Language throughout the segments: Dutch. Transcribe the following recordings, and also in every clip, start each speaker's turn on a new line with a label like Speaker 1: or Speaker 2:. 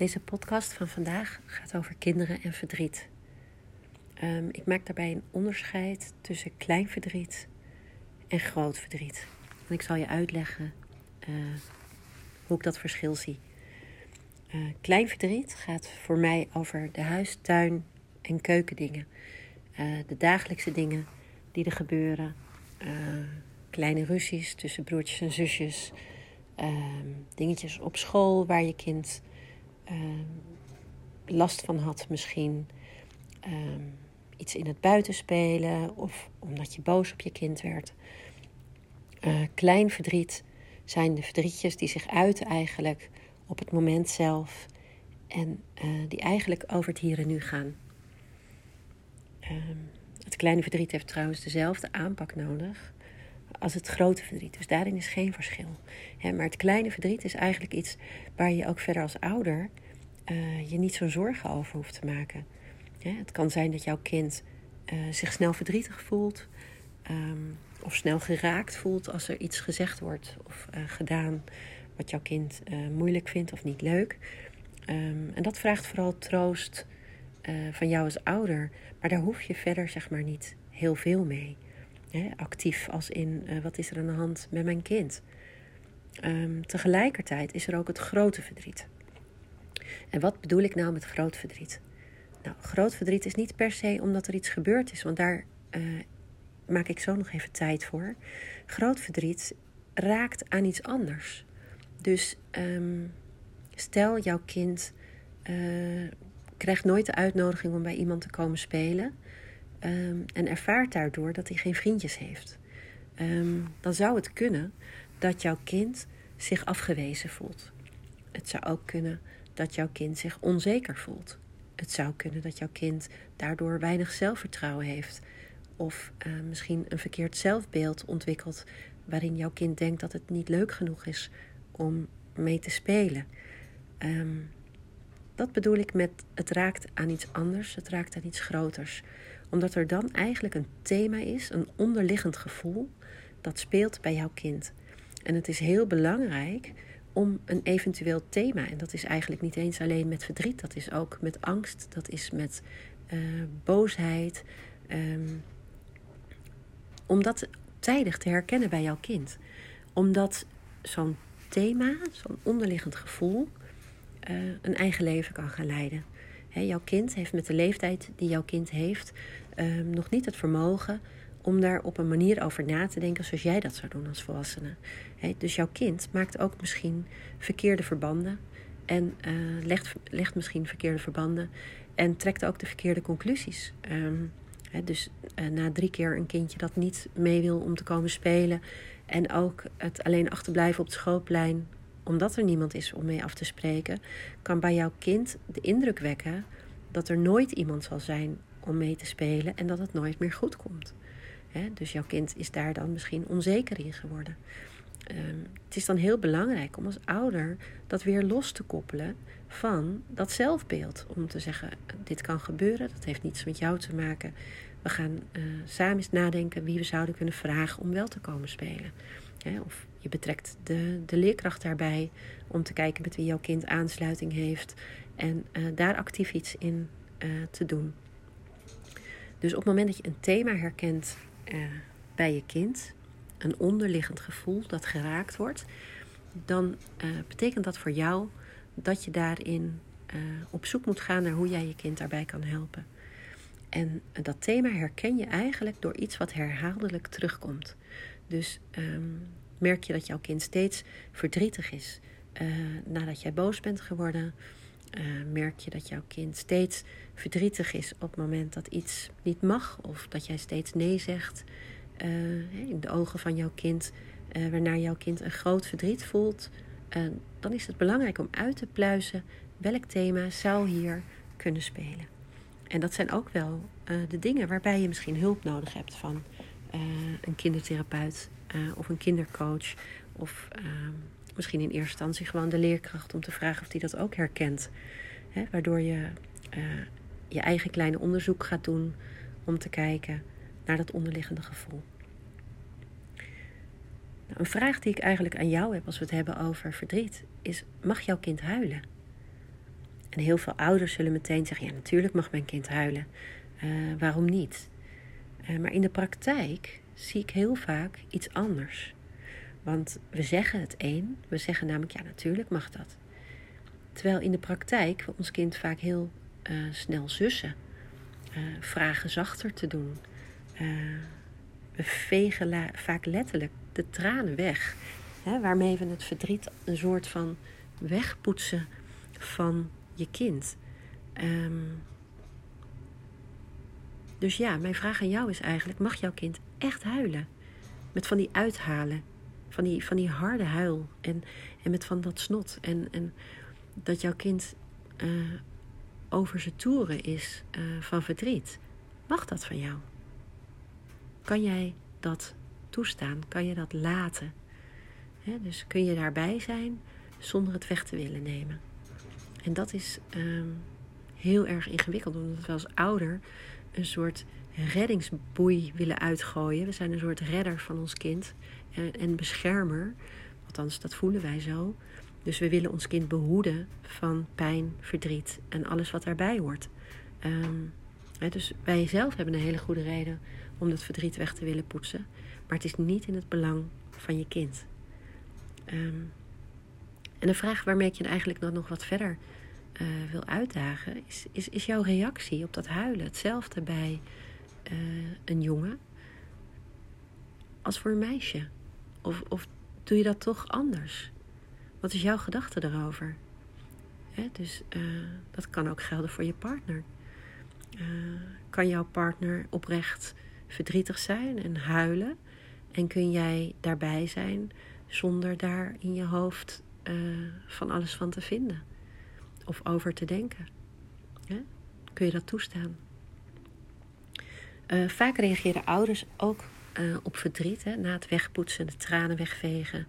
Speaker 1: Deze podcast van vandaag gaat over kinderen en verdriet. Um, ik maak daarbij een onderscheid tussen klein verdriet en groot verdriet. En ik zal je uitleggen uh, hoe ik dat verschil zie. Uh, klein verdriet gaat voor mij over de huis, tuin en keukendingen. Uh, de dagelijkse dingen die er gebeuren. kleine ruzies tussen broertjes en zusjes. Ehm, dingetjes op school waar je kind Ehm, last van had, misschien ehm, iets in het buitenspelen of omdat je boos op je kind werd. Uh, klein verdriet zijn de verdrietjes die zich uiten eigenlijk op het moment zelf en uh, die eigenlijk over het hier en nu gaan. Um, het kleine verdriet heeft trouwens dezelfde aanpak nodig als het grote verdriet. Dus daarin is geen verschil. maar het kleine verdriet is eigenlijk iets waar je ook verder als ouder uh, je niet zo'n zorgen over hoeft te maken. het kan zijn dat jouw kind uh, zich snel verdrietig voelt. Um, of snel geraakt voelt als er iets gezegd wordt of uh, gedaan wat jouw kind moeilijk vindt of niet leuk. Um, en dat vraagt vooral troost van jou als ouder. Maar daar hoef je verder zeg maar niet heel veel mee. Actief als in wat is er aan de hand met mijn kind. Um, tegelijkertijd is er ook het grote verdriet. En wat bedoel ik nou met groot verdriet? Nou, groot verdriet is niet per se omdat er iets gebeurd is, want daar uh, maak ik zo nog even tijd voor. Groot verdriet raakt aan iets anders. Dus um, stel, jouw kind uh, krijgt nooit de uitnodiging om bij iemand te komen spelen um, en ervaart daardoor dat hij geen vriendjes heeft. Um, dan zou het kunnen dat jouw kind zich afgewezen voelt. Het zou ook kunnen dat jouw kind zich onzeker voelt. Het zou kunnen dat jouw kind daardoor weinig zelfvertrouwen heeft. Of uh, misschien een verkeerd zelfbeeld ontwikkelt waarin jouw kind denkt dat het niet leuk genoeg is om mee te spelen. Um, dat bedoel ik met het raakt aan iets anders, het raakt aan iets groters. Omdat er dan eigenlijk een thema is, een onderliggend gevoel dat speelt bij jouw kind. En het is heel belangrijk om een eventueel thema. En dat is eigenlijk niet eens alleen met verdriet, dat is ook met angst, dat is met uh, boosheid. Um, om dat tijdig te herkennen bij jouw kind. Omdat zo'n thema, zo'n onderliggend gevoel, uh, een eigen leven kan gaan leiden. Jouw kind heeft met de leeftijd die jouw kind heeft um, nog niet het vermogen om daar op een manier over na te denken zoals jij dat zou doen als volwassene. dus jouw kind maakt ook misschien verkeerde verbanden en uh, legt, legt misschien verkeerde verbanden en trekt ook de verkeerde conclusies. Um, dus uh, na drie keer een kindje dat niet mee wil om te komen spelen en ook het alleen achterblijven op het schoolplein omdat er niemand is om mee af te spreken, kan bij jouw kind de indruk wekken dat er nooit iemand zal zijn om mee te spelen en dat het nooit meer goed komt. Dus jouw kind is daar dan misschien onzeker in geworden. Ehm, het is dan heel belangrijk om als ouder dat weer los te koppelen van dat zelfbeeld. Om te zeggen, dit kan gebeuren, dat heeft niets met jou te maken. We gaan uh, samen eens nadenken wie we zouden kunnen vragen om wel te komen spelen. of je betrekt de, de leerkracht daarbij om te kijken met wie jouw kind aansluiting heeft. En uh, daar actief iets in uh, te doen. Dus op het moment dat je een thema herkent uh, bij je kind, een onderliggend gevoel dat geraakt wordt, dan betekent dat voor jou dat je daarin op zoek moet gaan naar hoe jij je kind daarbij kan helpen. En dat thema herken je eigenlijk door iets wat herhaaldelijk terugkomt. Dus um, merk je dat jouw kind steeds verdrietig is nadat jij boos bent geworden. Uh, merk je dat jouw kind steeds verdrietig is op het moment dat iets niet mag of dat jij steeds nee zegt uh, in de ogen van jouw kind, uh, waarna jouw kind een groot verdriet voelt, dan is het belangrijk om uit te pluizen welk thema zou hier kunnen spelen. En dat zijn ook wel de dingen waarbij je misschien hulp nodig hebt van een kindertherapeut of een kindercoach of ehm, misschien in eerste instantie gewoon de leerkracht om te vragen of die dat ook herkent. Waardoor je uh, je eigen kleine onderzoek gaat doen om te kijken naar dat onderliggende gevoel. Nou, een vraag die ik eigenlijk aan jou heb als we het hebben over verdriet is: mag jouw kind huilen? En heel veel ouders zullen meteen zeggen: ja, natuurlijk mag mijn kind huilen. Uh, waarom niet? Maar in de praktijk zie ik heel vaak iets anders. Want we zeggen het een, we zeggen namelijk: ja, natuurlijk mag dat. Terwijl in de praktijk we ons kind vaak heel uh, snel zussen, vragen zachter te doen. we vegen vaak letterlijk de tranen weg, hè, waarmee we het verdriet een soort van wegpoetsen van je kind. Um, dus ja, mijn vraag aan jou is eigenlijk: mag jouw kind echt huilen? Met van die uithalen, van die, van die harde huil en, en met van dat snot. En, en dat jouw kind uh, over zijn toeren is uh, van verdriet. Mag dat van jou? Kan jij dat toestaan? Kan je dat laten? Dus kun je daarbij zijn zonder het weg te willen nemen? En dat is um, heel erg ingewikkeld, omdat we als ouder een soort reddingsboei willen uitgooien. We zijn een soort redder van ons kind en, beschermer. Althans, dat voelen wij zo. Dus we willen ons kind behoeden van pijn, verdriet en alles wat daarbij hoort. Hè, dus wij zelf hebben een hele goede reden om dat verdriet weg te willen poetsen. Maar het is niet in het belang van je kind. Um, en de vraag waarmee ik je eigenlijk nog wat verder uh, wil uitdagen, is, is, is jouw reactie op dat huilen hetzelfde bij uh, een jongen als voor een meisje? Of, of doe je dat toch anders? Wat is jouw gedachte daarover? Hè, dus uh, dat kan ook gelden voor je partner. kan jouw partner oprecht verdrietig zijn en huilen? En kun jij daarbij zijn zonder daar in je hoofd van alles van te vinden? of over te denken. Kun je dat toestaan? Uh, vaak reageren ouders ook uh, op verdriet, hè, na het wegpoetsen, de tranen wegvegen,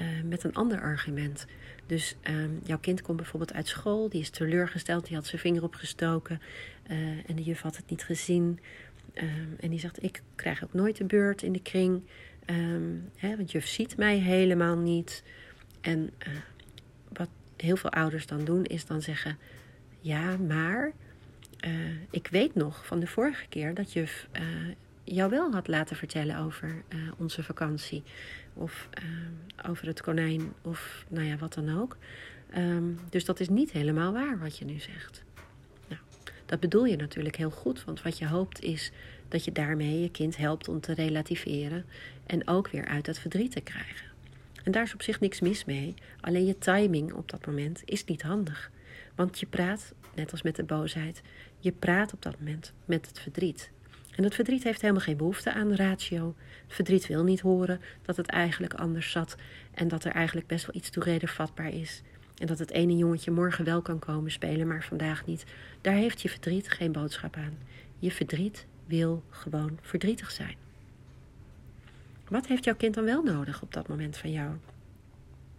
Speaker 1: uh, met een ander argument. Dus ehm, jouw kind komt bijvoorbeeld uit school, die is teleurgesteld, die had zijn vinger opgestoken en de juf had het niet gezien. Um, en die zegt: Ik krijg ook nooit de beurt in de kring, um, hè, want juf ziet mij helemaal niet. En wat heel veel ouders dan doen, is dan zeggen: Ja, maar uh, ik weet nog van de vorige keer dat juf uh, jou wel had laten vertellen over uh, onze vakantie. Of over het konijn, of nou ja, wat dan ook. Um, dus dat is niet helemaal waar wat je nu zegt. Nou, dat bedoel je natuurlijk heel goed, want wat je hoopt is dat je daarmee je kind helpt om te relativeren en ook weer uit het verdriet te krijgen. En daar is op zich niks mis mee, alleen je timing op dat moment is niet handig. Want je praat, net als met de boosheid, je praat op dat moment met het verdriet. En het verdriet heeft helemaal geen behoefte aan ratio. Het verdriet wil niet horen dat het eigenlijk anders zat en dat er eigenlijk best wel iets toeredenvatbaar is. En dat het ene jongetje morgen wel kan komen spelen, maar vandaag niet. Daar heeft je verdriet geen boodschap aan. Je verdriet wil gewoon verdrietig zijn. Wat heeft jouw kind dan wel nodig op dat moment van jou?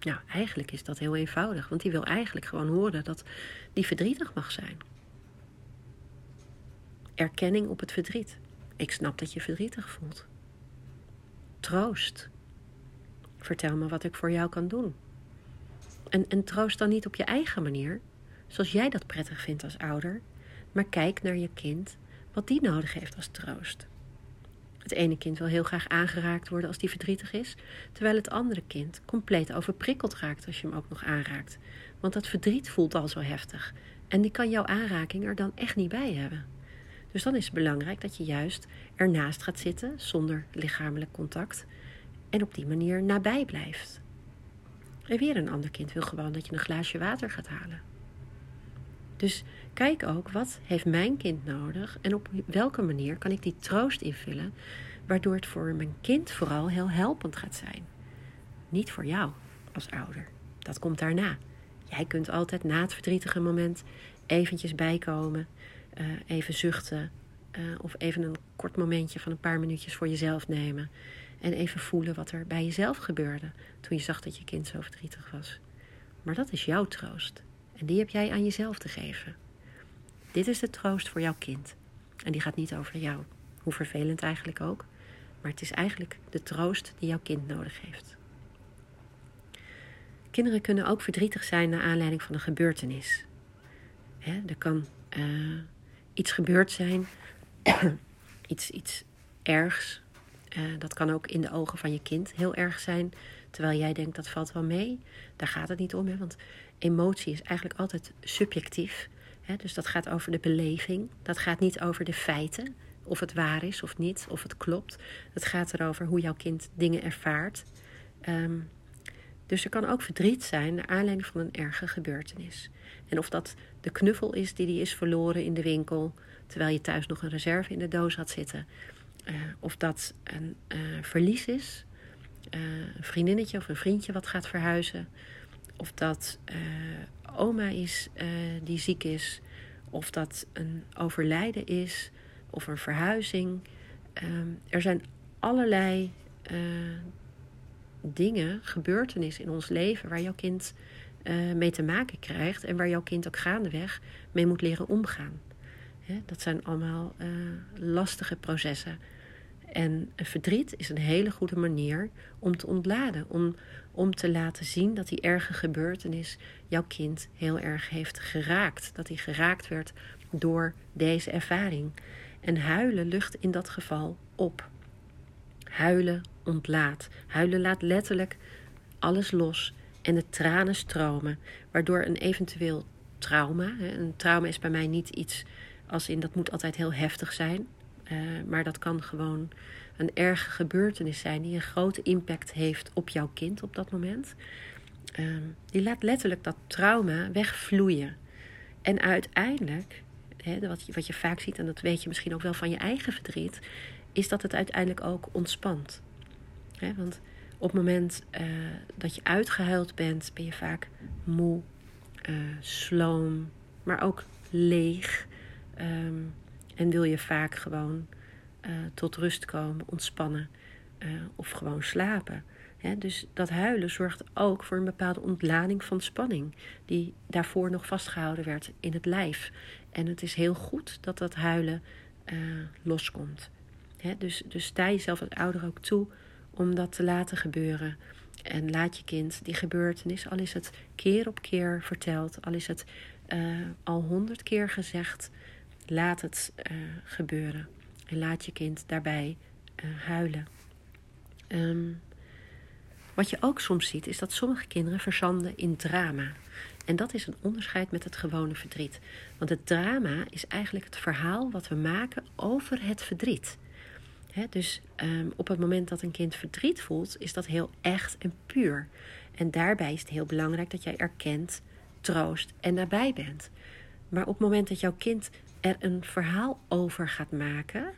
Speaker 1: Nou, eigenlijk is dat heel eenvoudig, want die wil eigenlijk gewoon horen dat die verdrietig mag zijn. Erkenning op het verdriet. Ik snap dat je verdrietig voelt. Troost. Vertel me wat ik voor jou kan doen. En, en troost dan niet op je eigen manier, zoals jij dat prettig vindt als ouder, maar kijk naar je kind wat die nodig heeft als troost. Het ene kind wil heel graag aangeraakt worden als die verdrietig is, terwijl het andere kind compleet overprikkeld raakt als je hem ook nog aanraakt. Want dat verdriet voelt al zo heftig en die kan jouw aanraking er dan echt niet bij hebben. Dus dan is het belangrijk dat je juist ernaast gaat zitten zonder lichamelijk contact en op die manier nabij blijft. En weer een ander kind wil gewoon dat je een glaasje water gaat halen. Dus kijk ook wat heeft mijn kind nodig en op welke manier kan ik die troost invullen, waardoor het voor mijn kind vooral heel helpend gaat zijn. Niet voor jou als ouder. Dat komt daarna. Jij kunt altijd na het verdrietige moment eventjes bijkomen, uh, even zuchten uh, of even een kort momentje van een paar minuutjes voor jezelf nemen en even voelen wat er bij jezelf gebeurde toen je zag dat je kind zo verdrietig was. Maar dat is jouw troost. En die heb jij aan jezelf te geven. Dit is de troost voor jouw kind. En die gaat niet over jou. Hoe vervelend eigenlijk ook. Maar het is eigenlijk de troost die jouw kind nodig heeft. Kinderen kunnen ook verdrietig zijn naar aanleiding van een gebeurtenis. Er kan uh, iets gebeurd zijn, iets, iets ergs. Uh, dat kan ook in de ogen van je kind heel erg zijn, terwijl jij denkt dat valt wel mee. Daar gaat het niet om, hè, want emotie is eigenlijk altijd subjectief. Hè, dus dat gaat over de beleving, dat gaat niet over de feiten, of het waar is of niet, of het klopt. Het gaat erover hoe jouw kind dingen ervaart. Um, dus er kan ook verdriet zijn naar aanleiding van een erge gebeurtenis. En of dat de knuffel is die die is verloren in de winkel, terwijl je thuis nog een reserve in de doos had zitten. Uh, of dat een uh, verlies is, uh, een vriendinnetje of een vriendje wat gaat verhuizen. Of dat oma is die ziek is. Of dat een overlijden is. Of een verhuizing. Ehm, er zijn allerlei dingen, gebeurtenissen in ons leven waar jouw kind mee te maken krijgt en waar jouw kind ook gaandeweg mee moet leren omgaan. Dat zijn allemaal lastige processen. En verdriet is een hele goede manier om te ontladen, om, om te laten zien dat die erge gebeurtenis jouw kind heel erg heeft geraakt. Dat hij geraakt werd door deze ervaring. En huilen lucht in dat geval op. Huilen ontlaat. Huilen laat letterlijk alles los en de tranen stromen, waardoor een eventueel trauma, een trauma is bij mij niet iets als in dat moet altijd heel heftig zijn, uh, maar dat kan gewoon een erge gebeurtenis zijn die een grote impact heeft op jouw kind op dat moment. Uh, die laat letterlijk dat trauma wegvloeien. En uiteindelijk, hè, wat, je, wat je vaak ziet, en dat weet je misschien ook wel van je eigen verdriet, is dat het uiteindelijk ook ontspant. want op het moment uh, dat je uitgehuild bent, ben je vaak moe, uh, sloom, maar ook leeg. Um, en wil je vaak gewoon uh, tot rust komen, ontspannen of gewoon slapen. dus dat huilen zorgt ook voor een bepaalde ontlading van spanning, die daarvoor nog vastgehouden werd in het lijf. En het is heel goed dat dat huilen loskomt dus, dus sta jezelf als ouder ook toe om dat te laten gebeuren. En laat je kind die gebeurtenis, al is het keer op keer verteld, al is het al honderd keer gezegd, laat het uh, gebeuren. En laat je kind daarbij uh, huilen. Um, wat je ook soms ziet, is dat sommige kinderen verzanden in drama. En dat is een onderscheid met het gewone verdriet. Want het drama is eigenlijk het verhaal wat we maken over het verdriet dus um, op het moment dat een kind verdriet voelt, is dat heel echt en puur. En daarbij is het heel belangrijk dat jij erkent, troost en nabij bent. Maar op het moment dat jouw kind er een verhaal over gaat maken,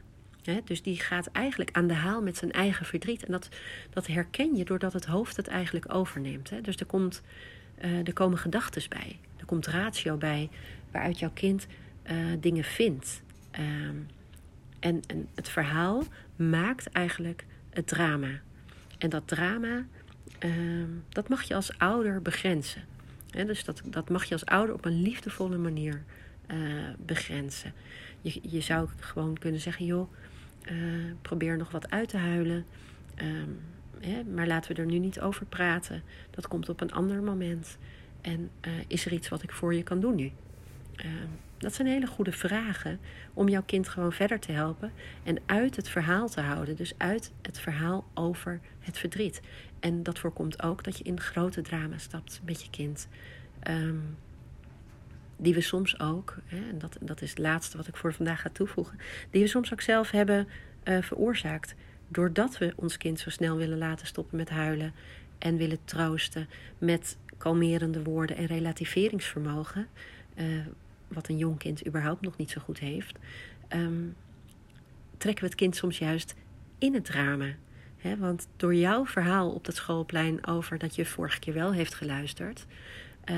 Speaker 1: dus die gaat eigenlijk aan de haal met zijn eigen verdriet. En dat, dat herken je doordat het hoofd het eigenlijk overneemt. Dus er, komt, uh, er komen gedachten bij, er komt ratio bij, waaruit jouw kind uh, dingen vindt. Um, en, en het verhaal maakt eigenlijk het drama. En dat drama, uh, dat mag je als ouder begrenzen. dus dat, dat mag je als ouder op een liefdevolle manier uh, begrenzen. Je, je zou gewoon kunnen zeggen, joh, uh, probeer nog wat uit te huilen. Um, hè, maar laten we er nu niet over praten. Dat komt op een ander moment. En uh, is er iets wat ik voor je kan doen nu? Ehm, dat zijn hele goede vragen om jouw kind gewoon verder te helpen en uit het verhaal te houden. Dus uit het verhaal over het verdriet. En dat voorkomt ook dat je in grote drama stapt met je kind. Um, die we soms ook, hè, en dat, dat is het laatste wat ik voor vandaag ga toevoegen, die we soms ook zelf hebben uh, veroorzaakt. Doordat we ons kind zo snel willen laten stoppen met huilen en willen troosten met kalmerende woorden en relativeringsvermogen. Uh, wat een jong kind überhaupt nog niet zo goed heeft, um, trekken we het kind soms juist in het drama. Want door jouw verhaal op dat schoolplein over dat je vorige keer wel heeft geluisterd, uh,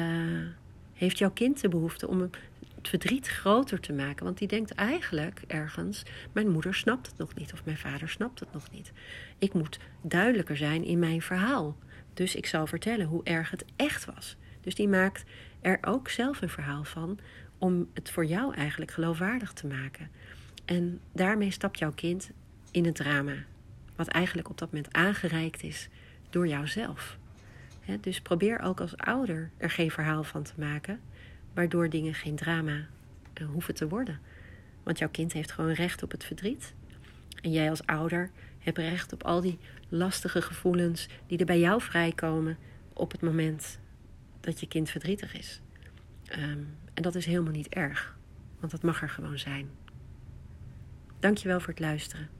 Speaker 1: heeft jouw kind de behoefte om het verdriet groter te maken. Want die denkt eigenlijk ergens: mijn moeder snapt het nog niet of mijn vader snapt het nog niet. Ik moet duidelijker zijn in mijn verhaal. Dus ik zal vertellen hoe erg het echt was. Dus die maakt er ook zelf een verhaal van om het voor jou eigenlijk geloofwaardig te maken. En daarmee stapt jouw kind in het drama, wat eigenlijk op dat moment aangereikt is door jouzelf. Dus probeer ook als ouder er geen verhaal van te maken, waardoor dingen geen drama uh, hoeven te worden. Want jouw kind heeft gewoon recht op het verdriet. En jij als ouder hebt recht op al die lastige gevoelens die er bij jou vrijkomen op het moment dat je kind verdrietig is. Um, en dat is helemaal niet erg, want dat mag er gewoon zijn. Dankjewel voor het luisteren.